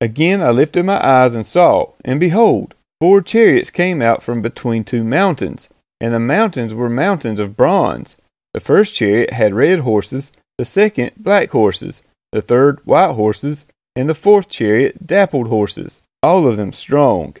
Again I lifted my eyes and saw, and behold, four chariots came out from between two mountains, and the mountains were mountains of bronze. The first chariot had red horses, the second black horses, the third white horses, and the fourth chariot dappled horses, all of them strong.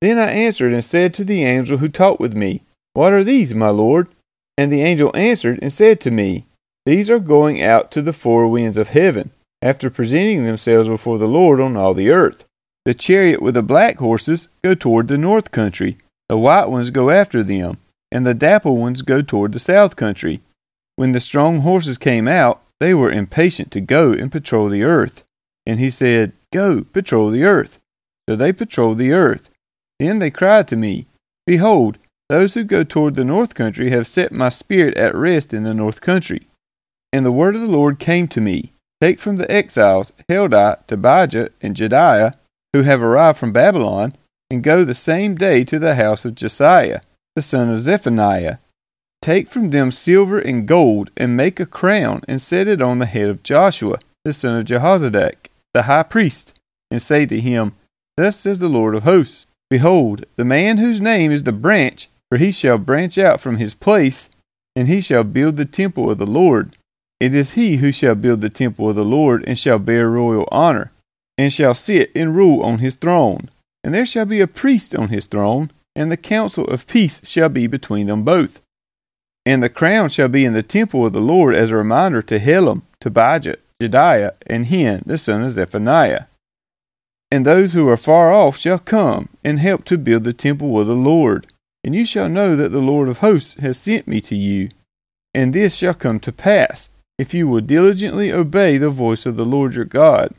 Then I answered and said to the angel who talked with me, What are these, my lord? And the angel answered and said to me, These are going out to the four winds of heaven, after presenting themselves before the Lord on all the earth. The chariot with the black horses go toward the north country, the white ones go after them, and the dappled ones go toward the south country. When the strong horses came out, they were impatient to go and patrol the earth. And he said, Go, patrol the earth. So they patrolled the earth. Then they cried to me, Behold, those who go toward the north country have set my spirit at rest in the north country. And the word of the Lord came to me Take from the exiles Heldai, Tobijah, and Jedaiah, who have arrived from Babylon, and go the same day to the house of Josiah, the son of Zephaniah. Take from them silver and gold, and make a crown, and set it on the head of Joshua, the son of Jehozadak, the high priest, and say to him, Thus says the Lord of hosts Behold, the man whose name is the branch, for he shall branch out from his place, and he shall build the temple of the Lord. It is he who shall build the temple of the Lord, and shall bear royal honor, and shall sit and rule on his throne. And there shall be a priest on his throne, and the counsel of peace shall be between them both. And the crown shall be in the temple of the Lord as a reminder to Helem, Tobijah, Jedaiah, and Hen, the son of Zephaniah. And those who are far off shall come and help to build the temple of the Lord. And you shall know that the Lord of hosts has sent me to you. And this shall come to pass, if you will diligently obey the voice of the Lord your God.